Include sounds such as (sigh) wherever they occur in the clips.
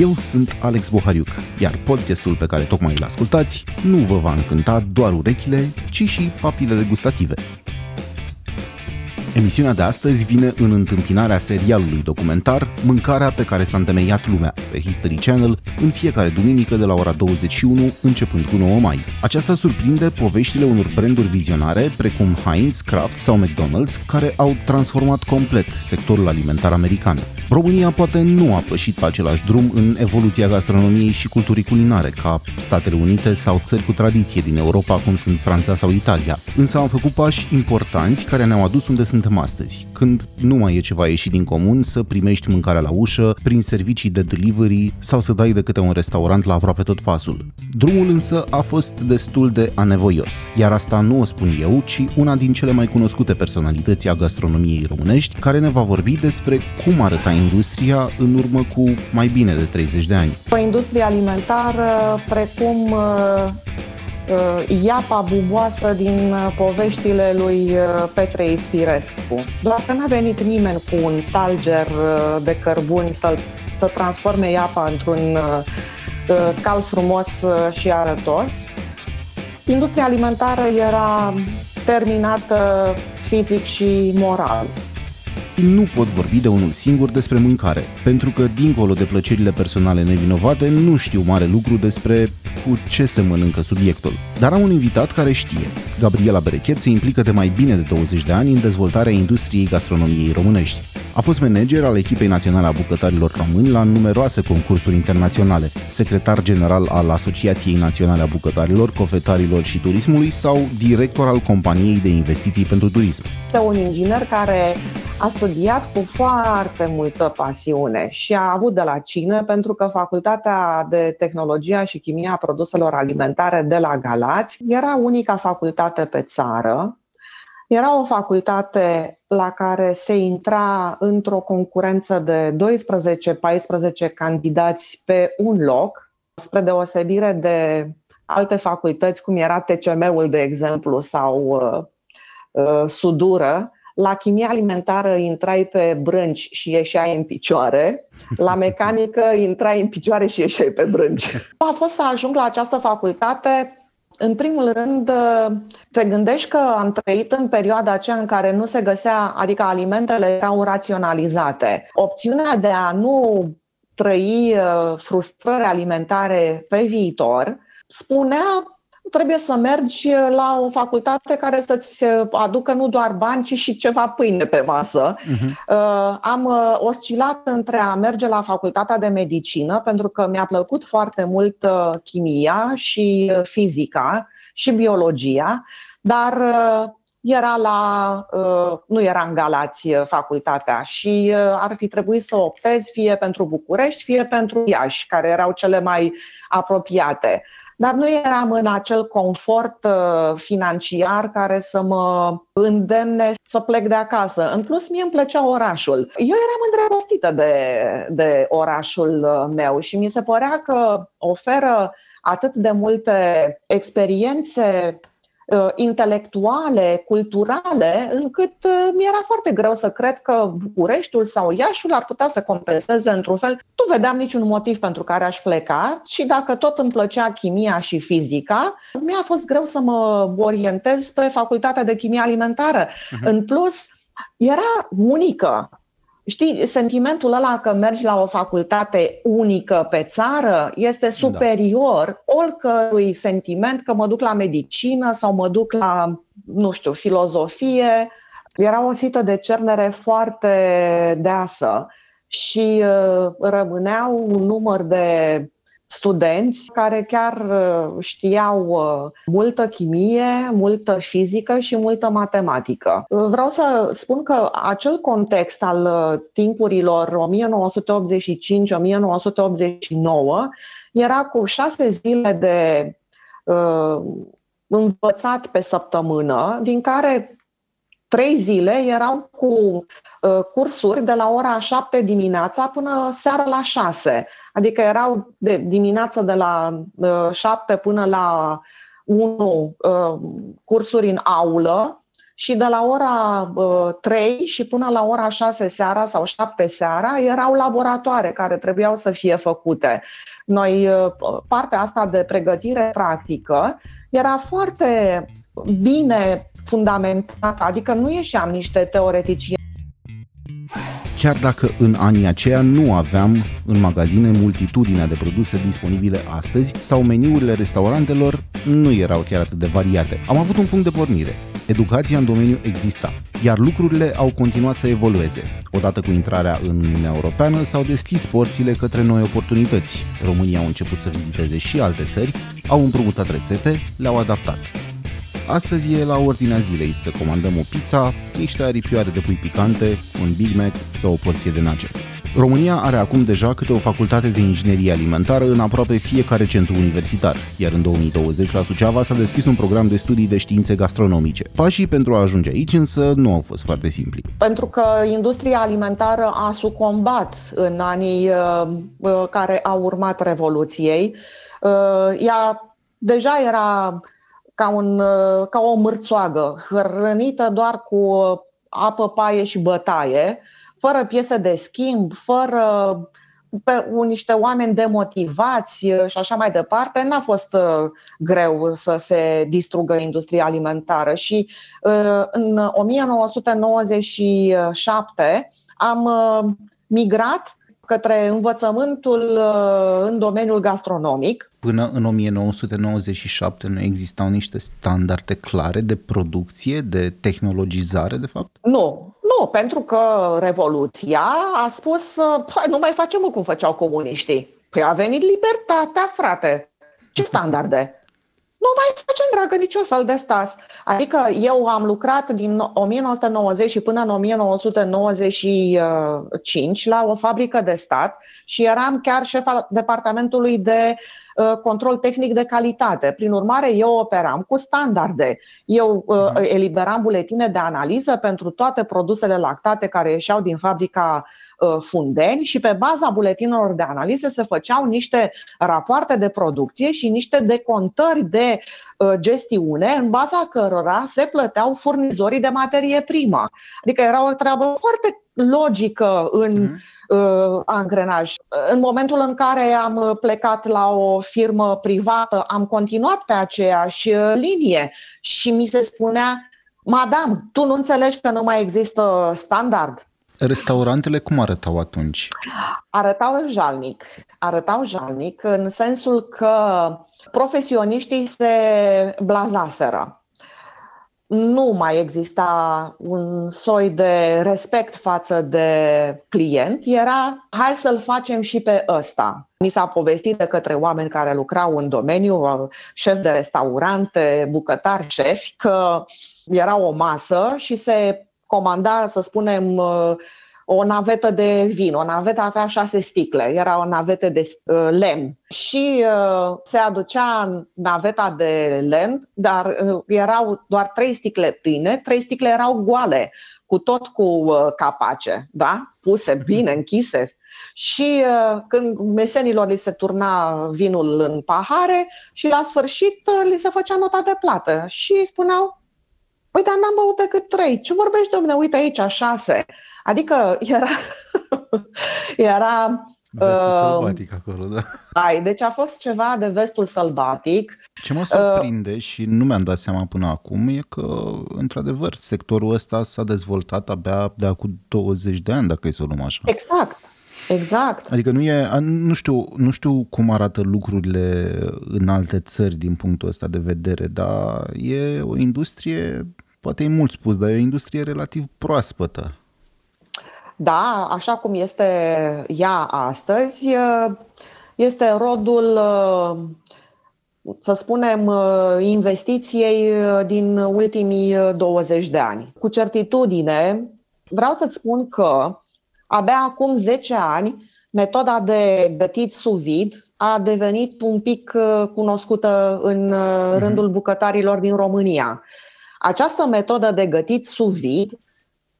Eu sunt Alex Bohariuc, iar podcastul pe care tocmai îl ascultați nu vă va încânta doar urechile, ci și papilele gustative. Emisiunea de astăzi vine în întâmpinarea serialului documentar Mâncarea pe care s-a întemeiat lumea pe History Channel în fiecare duminică de la ora 21 începând cu 9 mai. Aceasta surprinde poveștile unor branduri vizionare precum Heinz, Kraft sau McDonald's care au transformat complet sectorul alimentar american. România poate nu a pășit pe același drum în evoluția gastronomiei și culturii culinare ca Statele Unite sau țări cu tradiție din Europa cum sunt Franța sau Italia, însă am făcut pași importanți care ne-au adus unde sunt suntem astăzi, când nu mai e ceva ieșit din comun să primești mâncarea la ușă, prin servicii de delivery sau să dai de câte un restaurant la aproape tot pasul. Drumul însă a fost destul de anevoios, iar asta nu o spun eu, ci una din cele mai cunoscute personalități a gastronomiei românești, care ne va vorbi despre cum arăta industria în urmă cu mai bine de 30 de ani. O industrie alimentară precum uh, uh, iapa buboasă din uh, poveștile lui uh, Petre Ispirescu. Doar că n-a venit nimeni cu un talger uh, de cărbuni să, să transforme iapa într-un uh, uh, cal frumos uh, și arătos. Industria alimentară era terminată fizic și moral nu pot vorbi de unul singur despre mâncare, pentru că, dincolo de plăcerile personale nevinovate, nu știu mare lucru despre cu ce se mănâncă subiectul. Dar am un invitat care știe. Gabriela Berechet se implică de mai bine de 20 de ani în dezvoltarea industriei gastronomiei românești. A fost manager al echipei naționale a bucătarilor români la numeroase concursuri internaționale, secretar general al Asociației Naționale a Bucătarilor, Cofetarilor și Turismului sau director al Companiei de Investiții pentru Turism. Este un inginer care a studiat cu foarte multă pasiune și a avut de la cine pentru că Facultatea de Tehnologia și Chimia a Produselor Alimentare de la Galați era unica facultate pe țară era o facultate la care se intra într-o concurență de 12-14 candidați pe un loc, spre deosebire de alte facultăți, cum era TCM-ul, de exemplu, sau uh, uh, Sudură, la chimie alimentară intrai pe brânci și ieșeai în picioare, la mecanică intrai în picioare și ieșeai pe brânci. (laughs) A fost să ajung la această facultate în primul rând, te gândești că am trăit în perioada aceea în care nu se găsea, adică alimentele erau raționalizate. Opțiunea de a nu trăi uh, frustrări alimentare pe viitor spunea trebuie să mergi la o facultate care să-ți aducă nu doar bani, ci și ceva pâine pe masă. Uh-huh. Am uh, oscilat între a merge la facultatea de medicină, pentru că mi-a plăcut foarte mult uh, chimia și uh, fizica și biologia, dar era la, nu era în Galați facultatea și ar fi trebuit să optez fie pentru București, fie pentru Iași, care erau cele mai apropiate dar nu eram în acel confort uh, financiar care să mă îndemne să plec de acasă. În plus, mie îmi plăcea orașul. Eu eram îndrăgostită de, de orașul uh, meu și mi se părea că oferă atât de multe experiențe Uh, intelectuale, culturale, încât uh, mi-era foarte greu să cred că Bucureștiul sau Iașul ar putea să compenseze într-un fel. Nu vedeam niciun motiv pentru care aș pleca și dacă tot îmi plăcea chimia și fizica, mi-a fost greu să mă orientez spre facultatea de chimie alimentară. Uh-huh. În plus, era unică. Știi, sentimentul ăla că mergi la o facultate unică pe țară este da. superior da. oricărui sentiment că mă duc la medicină sau mă duc la, nu știu, filozofie. Era o sită de cernere foarte deasă și uh, rămâneau un număr de studenți care chiar uh, știau uh, multă chimie, multă fizică și multă matematică. Uh, vreau să spun că acel context al timpurilor 1985-1989 era cu șase zile de uh, învățat pe săptămână, din care trei zile erau cu uh, cursuri de la ora 7 dimineața până seara la 6. Adică erau de dimineață de la uh, 7 până la 1 uh, cursuri în aulă și de la ora 3 și până la ora 6 seara sau 7 seara erau laboratoare care trebuiau să fie făcute. Noi, partea asta de pregătire practică era foarte bine fundamentată, adică nu ieșeam niște teoreticieni chiar dacă în anii aceia nu aveam în magazine multitudinea de produse disponibile astăzi sau meniurile restaurantelor nu erau chiar atât de variate. Am avut un punct de pornire. Educația în domeniu exista, iar lucrurile au continuat să evolueze. Odată cu intrarea în Uniunea Europeană s-au deschis porțile către noi oportunități. România au început să viziteze și alte țări, au împrumutat rețete, le-au adaptat. Astăzi e la ordinea zilei să comandăm o pizza, niște aripioare de pui picante, un Big Mac sau o porție de nachos. România are acum deja câte o facultate de inginerie alimentară în aproape fiecare centru universitar, iar în 2020 la Suceava s-a deschis un program de studii de științe gastronomice. Pașii pentru a ajunge aici însă nu au fost foarte simpli. Pentru că industria alimentară a sucombat în anii uh, uh care au urmat Revoluției. Uh, ea deja era ca, un, uh, ca o mârțoagă, hrănită doar cu apă, paie și bătaie, fără piese de schimb, fără pe niște oameni demotivați uh, și așa mai departe, n-a fost uh, greu să se distrugă industria alimentară. Și în 1997 am migrat către învățământul uh, în domeniul gastronomic. Până în 1997 nu existau niște standarde clare de producție, de tehnologizare, de fapt? Nu, nu, pentru că Revoluția a spus, uh, nu mai facem cum făceau comuniștii. Păi a venit libertatea, frate. Ce standarde? Nu mai facem, dragă, niciun fel de stas. Adică eu am lucrat din 1990 și până în 1995 la o fabrică de stat și eram chiar șefa departamentului de uh, control tehnic de calitate. Prin urmare, eu operam cu standarde. Eu uh, mhm. eliberam buletine de analiză pentru toate produsele lactate care ieșeau din fabrica Uh, fundeni și pe baza buletinelor de analiză se făceau niște rapoarte de producție și niște decontări de uh, gestiune în baza cărora se plăteau furnizorii de materie primă. Adică era o treabă foarte logică în mm-hmm. Angrenaj. În momentul în care am plecat la o firmă privată, am continuat pe aceeași linie și mi se spunea Madam, tu nu înțelegi că nu mai există standard? Restaurantele cum arătau atunci? Arătau jalnic. Arătau jalnic în sensul că profesioniștii se blazaseră. Nu mai exista un soi de respect față de client, era hai să-l facem și pe ăsta. Mi s-a povestit de către oameni care lucrau în domeniu, șef de restaurante, bucătari, șefi, că era o masă și se comanda, să spunem, uh, o navetă de vin. O navetă avea șase sticle, era o navetă de uh, lemn. Și uh, se aducea naveta de lemn, dar uh, erau doar trei sticle pline, trei sticle erau goale, cu tot cu uh, capace, da? puse bine, (laughs) închise. Și uh, când mesenilor li se turna vinul în pahare și la sfârșit uh, li se făcea nota de plată și spuneau Păi, dar n-am băut decât trei. Ce vorbești, domne? Uite aici, șase. Adică era... era Vestul uh, sălbatic acolo, da. Ai, deci a fost ceva de vestul sălbatic. Ce mă surprinde uh, și nu mi-am dat seama până acum e că, într-adevăr, sectorul ăsta s-a dezvoltat abia de acum 20 de ani, dacă e să o luăm așa. Exact. Exact. Adică nu e, nu știu, nu știu cum arată lucrurile în alte țări din punctul ăsta de vedere, dar e o industrie poate e mult spus, dar e o industrie relativ proaspătă. Da, așa cum este ea astăzi, este rodul, să spunem, investiției din ultimii 20 de ani. Cu certitudine, vreau să-ți spun că abia acum 10 ani, metoda de gătit sous vide a devenit un pic cunoscută în mhm. rândul bucătarilor din România. Această metodă de gătit sous vide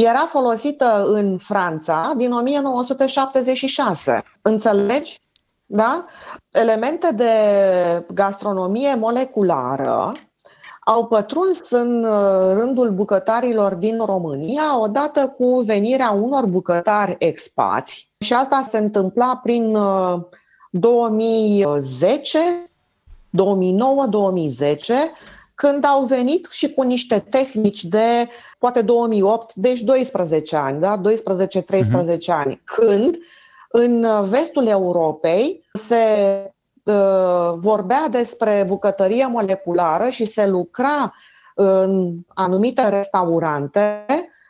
era folosită în Franța din 1976. Înțelegi? Da? Elemente de gastronomie moleculară au pătruns în uh, rândul bucătarilor din România odată cu venirea unor bucătari expați și asta se întâmpla prin 2010, 2009-2010, când au venit și cu niște tehnici de poate 2008, deci 12 ani, da? 12-13 uh-huh. Mhm. ani, când în vestul Europei se uh, vorbea despre bucătărie moleculară și se lucra în anumite restaurante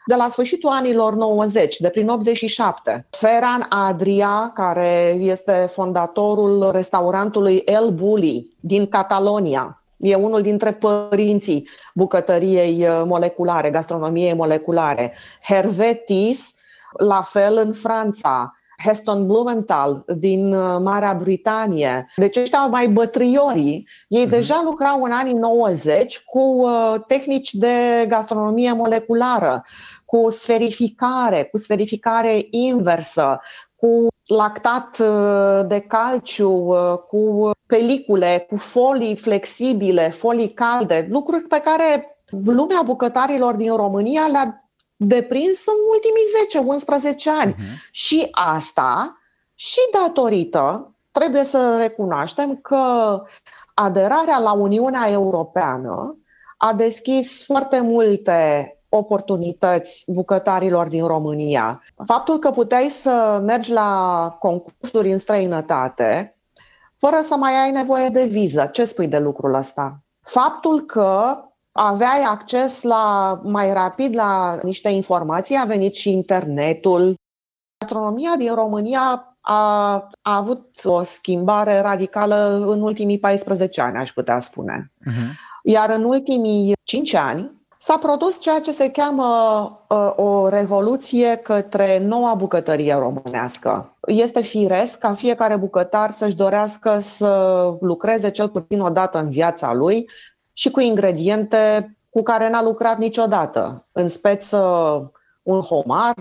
de la sfârșitul anilor 90, de prin 87. Ferran Adria, care este fondatorul restaurantului El Bulli din Catalonia, E unul dintre părinții bucătăriei uh, moleculare, gastronomiei moleculare. Hervetis, la fel în Franța. Heston Blumenthal din uh, Marea Britanie. Deci ăștia mai bătriorii, ei uh-huh. deja lucrau în anii 90 cu uh, tehnici de gastronomie moleculară, cu sferificare, cu sferificare inversă, cu lactat uh, de calciu, uh, cu pelicule, cu folii flexibile, folii calde, lucruri pe care lumea bucătarilor din România le-a deprins în ultimii 10-11 ani. Uh-huh. Și asta și datorită, trebuie să recunoaștem că aderarea la Uniunea Europeană a deschis foarte multe oportunități bucătarilor din România. Faptul că puteai să mergi la concursuri în străinătate fără să mai ai nevoie de viză. Ce spui de lucrul ăsta? Faptul că aveai acces la mai rapid la niște informații, a venit și internetul. Astronomia din România a, a avut o schimbare radicală în ultimii 14 ani, aș putea spune. Uh-huh. Iar în ultimii 5 ani, S-a produs ceea ce se cheamă uh, o revoluție către noua bucătărie românească. Este firesc ca fiecare bucătar să-și dorească să lucreze cel puțin o dată în viața lui și cu ingrediente cu care n-a lucrat niciodată. În speță un homar,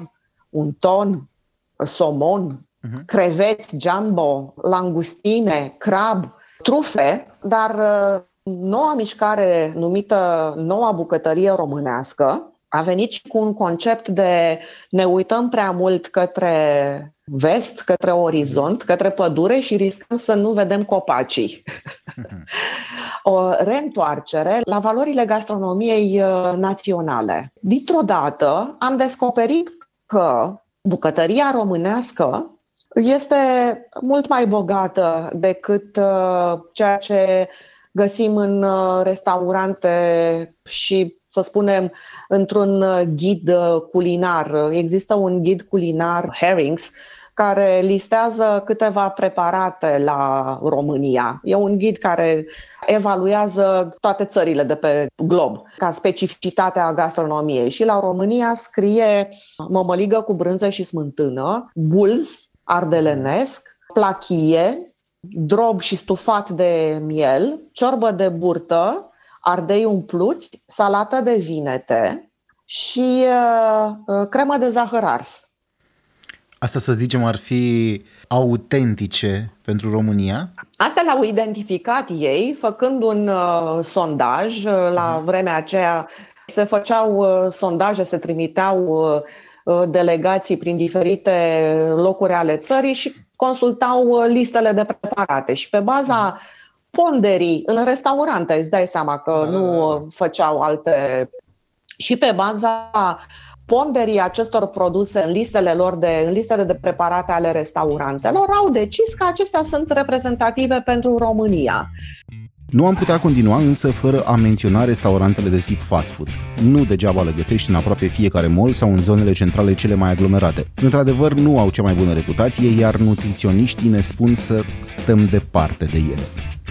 un ton, somon, uh-huh. creveți, jumbo, langustine, crab, trufe, dar uh, Noua mișcare numită Noua Bucătărie Românească a venit și cu un concept de ne uităm prea mult către vest, către orizont, către pădure și riscăm să nu vedem copacii. (laughs) o reîntoarcere la valorile gastronomiei uh, naționale. Dintr-o dată am descoperit că bucătăria românească este mult mai bogată decât uh, ceea ce găsim în uh, restaurante și, să spunem, într-un uh, ghid uh, culinar. Există un ghid culinar, Herrings, care listează câteva preparate la România. E un ghid care evaluează toate țările de pe glob ca specificitatea gastronomiei. Și la România scrie mămăligă cu brânză și smântână, bulz ardelenesc, plachie, drob și stufat de miel, ciorbă de burtă, ardei umpluți, salată de vinete și uh, uh, cremă de zahăr ars. Asta să zicem ar fi autentice pentru România? Asta l-au identificat ei făcând un uh, sondaj. Uh, la mhm. vremea aceea se făceau uh, sondaje, se trimiteau uh, uh, delegații prin diferite locuri ale țării și consultau uh, listele de preparate și pe baza ponderii în restaurante, îți dai seama că da, nu da, da. făceau alte și pe baza ponderii acestor produse în listele lor de, în listele de preparate ale restaurantelor, au decis că acestea sunt reprezentative pentru România. Nu am putea continua însă fără a menționa restaurantele de tip fast food. Nu degeaba le găsești în aproape fiecare mall sau în zonele centrale cele mai aglomerate. Într-adevăr, nu au cea mai bună reputație, iar nutriționiștii ne spun să stăm departe de ele.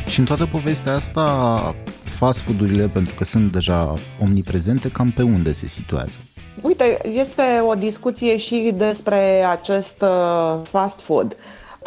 Și în toată povestea asta, fast food-urile, pentru că sunt deja omniprezente, cam pe unde se situează? Uite, este o discuție și despre acest uh, fast food.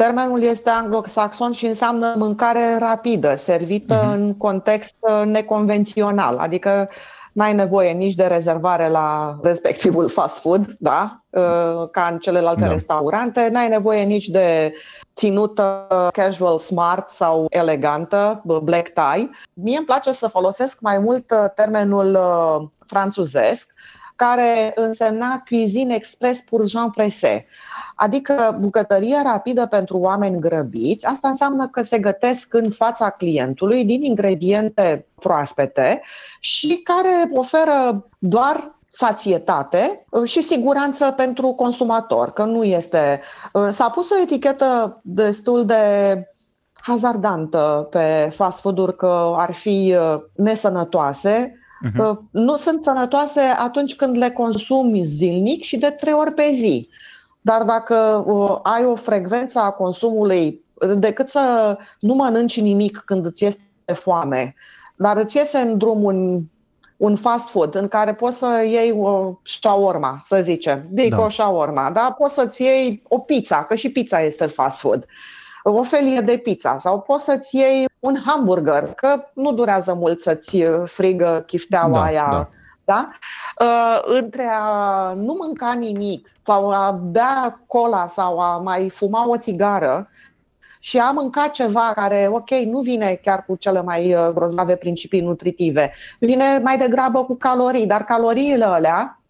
Termenul este anglosaxon și înseamnă mâncare rapidă, servită uh-huh. în context uh, neconvențional, adică n-ai nevoie nici de rezervare la respectivul (laughs) fast food, da? Uh, ca în celelalte da. restaurante, n-ai nevoie nici de ținută casual smart sau elegantă, black tie. Mie îmi place să folosesc mai mult uh, termenul uh, franțuzesc, care însemna cuisine express pour Jean Pressé. Adică bucătărie rapidă pentru oameni grăbiți, asta înseamnă că se gătesc în fața clientului din ingrediente proaspete și care oferă doar sațietate uh, și siguranță pentru consumator, că nu este... Uh, s-a pus o etichetă destul de hazardantă pe fast food-uri că ar fi uh, nesănătoase, Uh-huh. Nu sunt sănătoase atunci când le consumi zilnic și de trei ori pe zi. Dar dacă uh, ai o frecvență a consumului, decât să nu mănânci nimic când îți este foame, dar îți iese în drum un, un fast food în care poți să iei o shawarma, să zicem, zic da. o shawarma, da? poți să-ți iei o pizza, că și pizza este fast food, o felie de pizza sau poți să-ți iei un hamburger, că nu durează mult să-ți frigă chifteaua da, aia da da? Uh, între a nu mânca nimic sau a bea cola sau a mai fuma o țigară și a mânca ceva care, ok, nu vine chiar cu cele mai uh, grozave principii nutritive, vine mai degrabă cu calorii, dar caloriile alea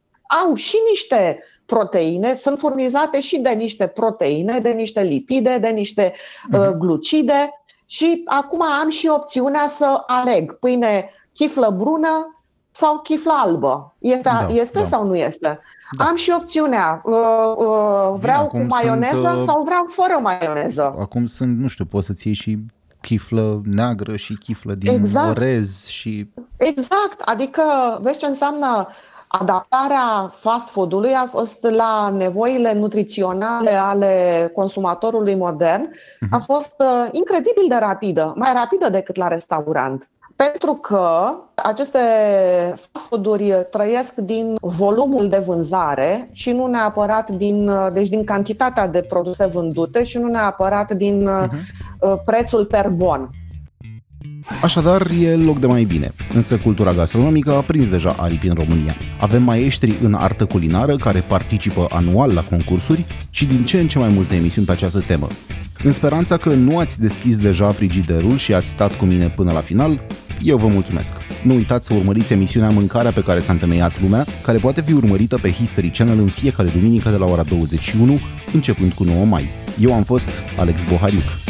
au și niște proteine, sunt furnizate și de niște proteine, de niște lipide, de niște uh, mhm. glucide și acum am și opțiunea să aleg pâine chiflă brună sau chifla albă. Este, da, este da. sau nu este? Da. Am și opțiunea. Uh, uh, vreau Bine, cu maioneză sunt, uh, sau vreau fără maioneză. Acum sunt, nu știu, poți să-ți iei și chiflă neagră și chiflă din exact. orez și... Exact, adică vezi ce înseamnă adaptarea fast food-ului a fost la nevoile nutriționale ale consumatorului modern, uh-huh. a fost uh, incredibil de rapidă, mai rapidă decât la restaurant. Pentru că aceste fast food-uri trăiesc din volumul de vânzare și nu neapărat din, deci din cantitatea de produse vândute și nu neapărat din uh-huh. prețul per bon. Așadar, e loc de mai bine, însă cultura gastronomică a prins deja aripi în România. Avem maestri în artă culinară care participă anual la concursuri și din ce în ce mai multe emisiuni pe această temă. În speranța că nu ați deschis deja frigiderul și ați stat cu mine până la final, eu vă mulțumesc. Nu uitați să urmăriți emisiunea Mâncarea pe care s-a întemeiat lumea, care poate fi urmărită pe History Channel în fiecare duminică de la ora 21, începând cu 9 mai. Eu am fost Alex Bohariuc.